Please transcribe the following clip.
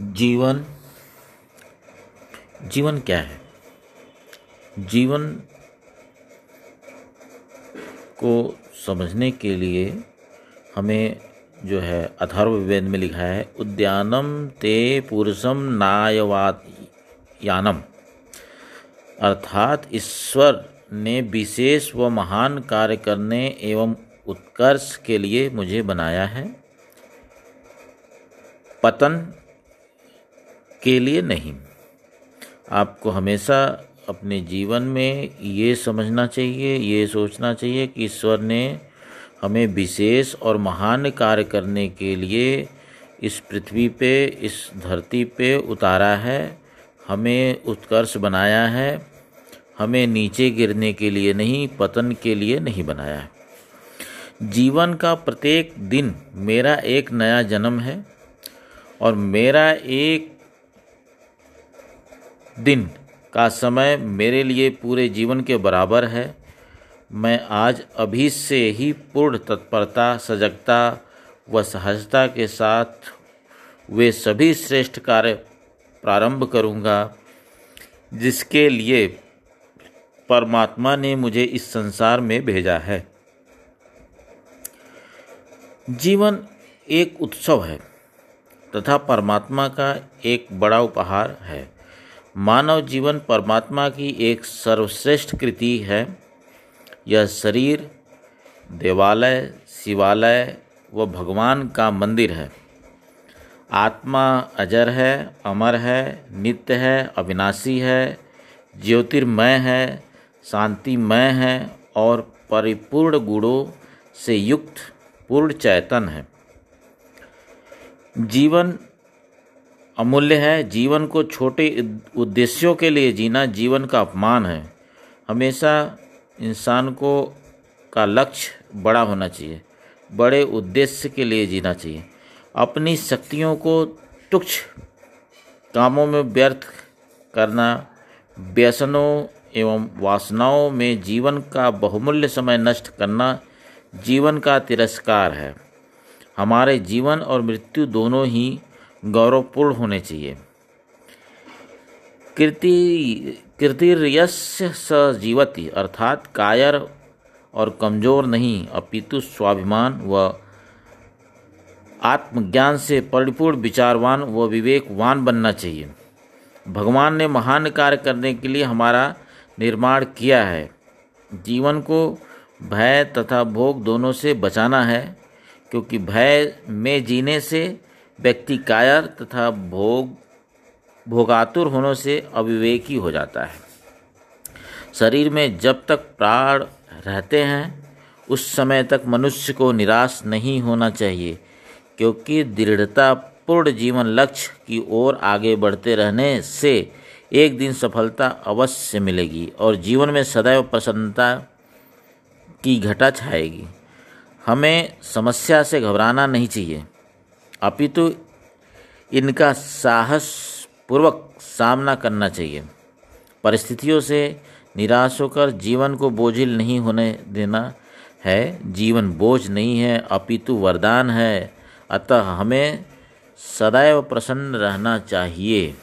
जीवन जीवन क्या है? जीवन को समझने के लिए हमें जो है अथर्ववेद में लिखा है, उद्यानम ते पुरुषम नायवात यानम। अर्थात ईश्वर ने विशेष व महान कार्य करने एवं उत्कर्ष के लिए मुझे बनाया है। पतन के लिए नहीं। आपको हमेशा अपने जीवन में ये समझना चाहिए, ये सोचना चाहिए कि ईश्वर ने हमें विशेष और महान कार्य करने के लिए इस पृथ्वी पे, इस धरती पे उतारा है। हमें उत्कर्ष बनाया है। हमें नीचे गिरने के लिए नहीं, पतन के लिए नहीं बनाया है। जीवन का प्रत्येक दिन मेरा एक नया जन्म है और मेरा एक दिन का समय मेरे लिए पूरे जीवन के बराबर है। मैं आज अभी से ही पूर्ण तत्परता, सजगता व सहजता के साथ वे सभी श्रेष्ठ कार्य प्रारंभ करूँगा, जिसके लिए परमात्मा ने मुझे इस संसार में भेजा है। जीवन एक उत्सव है तथा परमात्मा का एक बड़ा उपहार है। मानव जीवन परमात्मा की एक सर्वश्रेष्ठ कृति है। यह शरीर, देवालय, शिवालय व भगवान का मंदिर है। आत्मा अजर है, अमर है, नित्य है, अविनाशी है, ज्योतिर्मय है, शांतिमय है और परिपूर्ण गुणों से युक्त पूर्ण चैतन है। जीवन अमूल्य है। जीवन को छोटे उद्देश्यों के लिए जीना जीवन का अपमान है। हमेशा इंसान को का लक्ष्य बड़ा होना चाहिए, बड़े उद्देश्य के लिए जीना चाहिए। अपनी शक्तियों को तुच्छ कामों में व्यर्थ करना, व्यसनों एवं वासनाओं में जीवन का बहुमूल्य समय नष्ट करना जीवन का तिरस्कार है। हमारे जीवन और मृत्यु दोनों ही गौरवपूर्ण होने चाहिए। कीर्ति, कीर्तिर्यस्य स जीवति, अर्थात कायर और कमज़ोर नहीं, अपितु स्वाभिमान व आत्मज्ञान से परिपूर्ण विचारवान व विवेकवान बनना चाहिए। भगवान ने महान कार्य करने के लिए हमारा निर्माण किया है। जीवन को भय तथा भोग दोनों से बचाना है, क्योंकि भय में जीने से व्यक्ति कायर तथा भोग, भोगातुर होने से अविवेकी हो जाता है। शरीर में जब तक प्राण रहते हैं, उस समय तक मनुष्य को निराश नहीं होना चाहिए, क्योंकि दृढ़ता पूर्ण जीवन लक्ष्य की ओर आगे बढ़ते रहने से एक दिन सफलता अवश्य मिलेगी और जीवन में सदैव प्रसन्नता की घटा छाएगी। हमें समस्या से घबराना नहीं चाहिए। अपितु इनका साहस पूर्वक सामना करना चाहिए। परिस्थितियों से निराश होकर जीवन को बोझिल नहीं होने देना है। जीवन बोझ नहीं है, अपितु वरदान है। अतः हमें सदैव प्रसन्न रहना चाहिए।